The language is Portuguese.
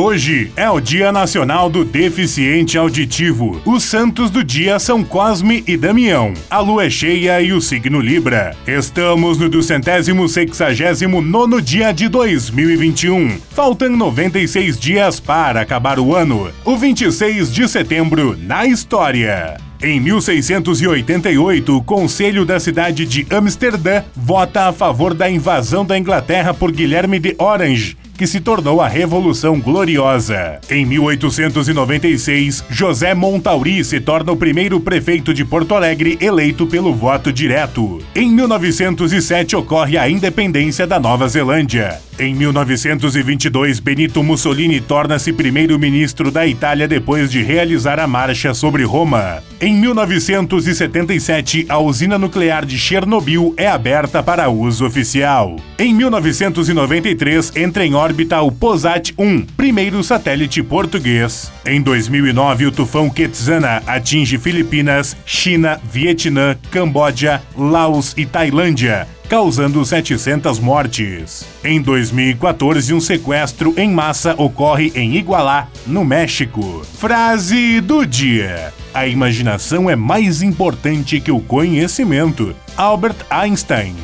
Hoje é o Dia Nacional do Deficiente Auditivo. Os santos do dia são Cosme e Damião. A lua é cheia e o signo Libra. Estamos no 269 dia de 2021. Faltam 96 dias para acabar o ano. O 26 de setembro na história. Em 1688, o Conselho da cidade de Amsterdã vota a favor da invasão da Inglaterra por Guilherme de Orange que se tornou a Revolução Gloriosa. Em 1896, José Montauri se torna o primeiro prefeito de Porto Alegre eleito pelo voto direto. Em 1907 ocorre a independência da Nova Zelândia. Em 1922, Benito Mussolini torna-se primeiro-ministro da Itália depois de realizar a marcha sobre Roma. Em 1977, a usina nuclear de Chernobyl é aberta para uso oficial. Em 1993, entra em órbita o POSAT 1, primeiro satélite português. Em 2009, o tufão Quetzana atinge Filipinas, China, Vietnã, Camboja, Laos e Tailândia causando 700 mortes. Em 2014, um sequestro em massa ocorre em Igualá, no México. Frase do dia: A imaginação é mais importante que o conhecimento. Albert Einstein.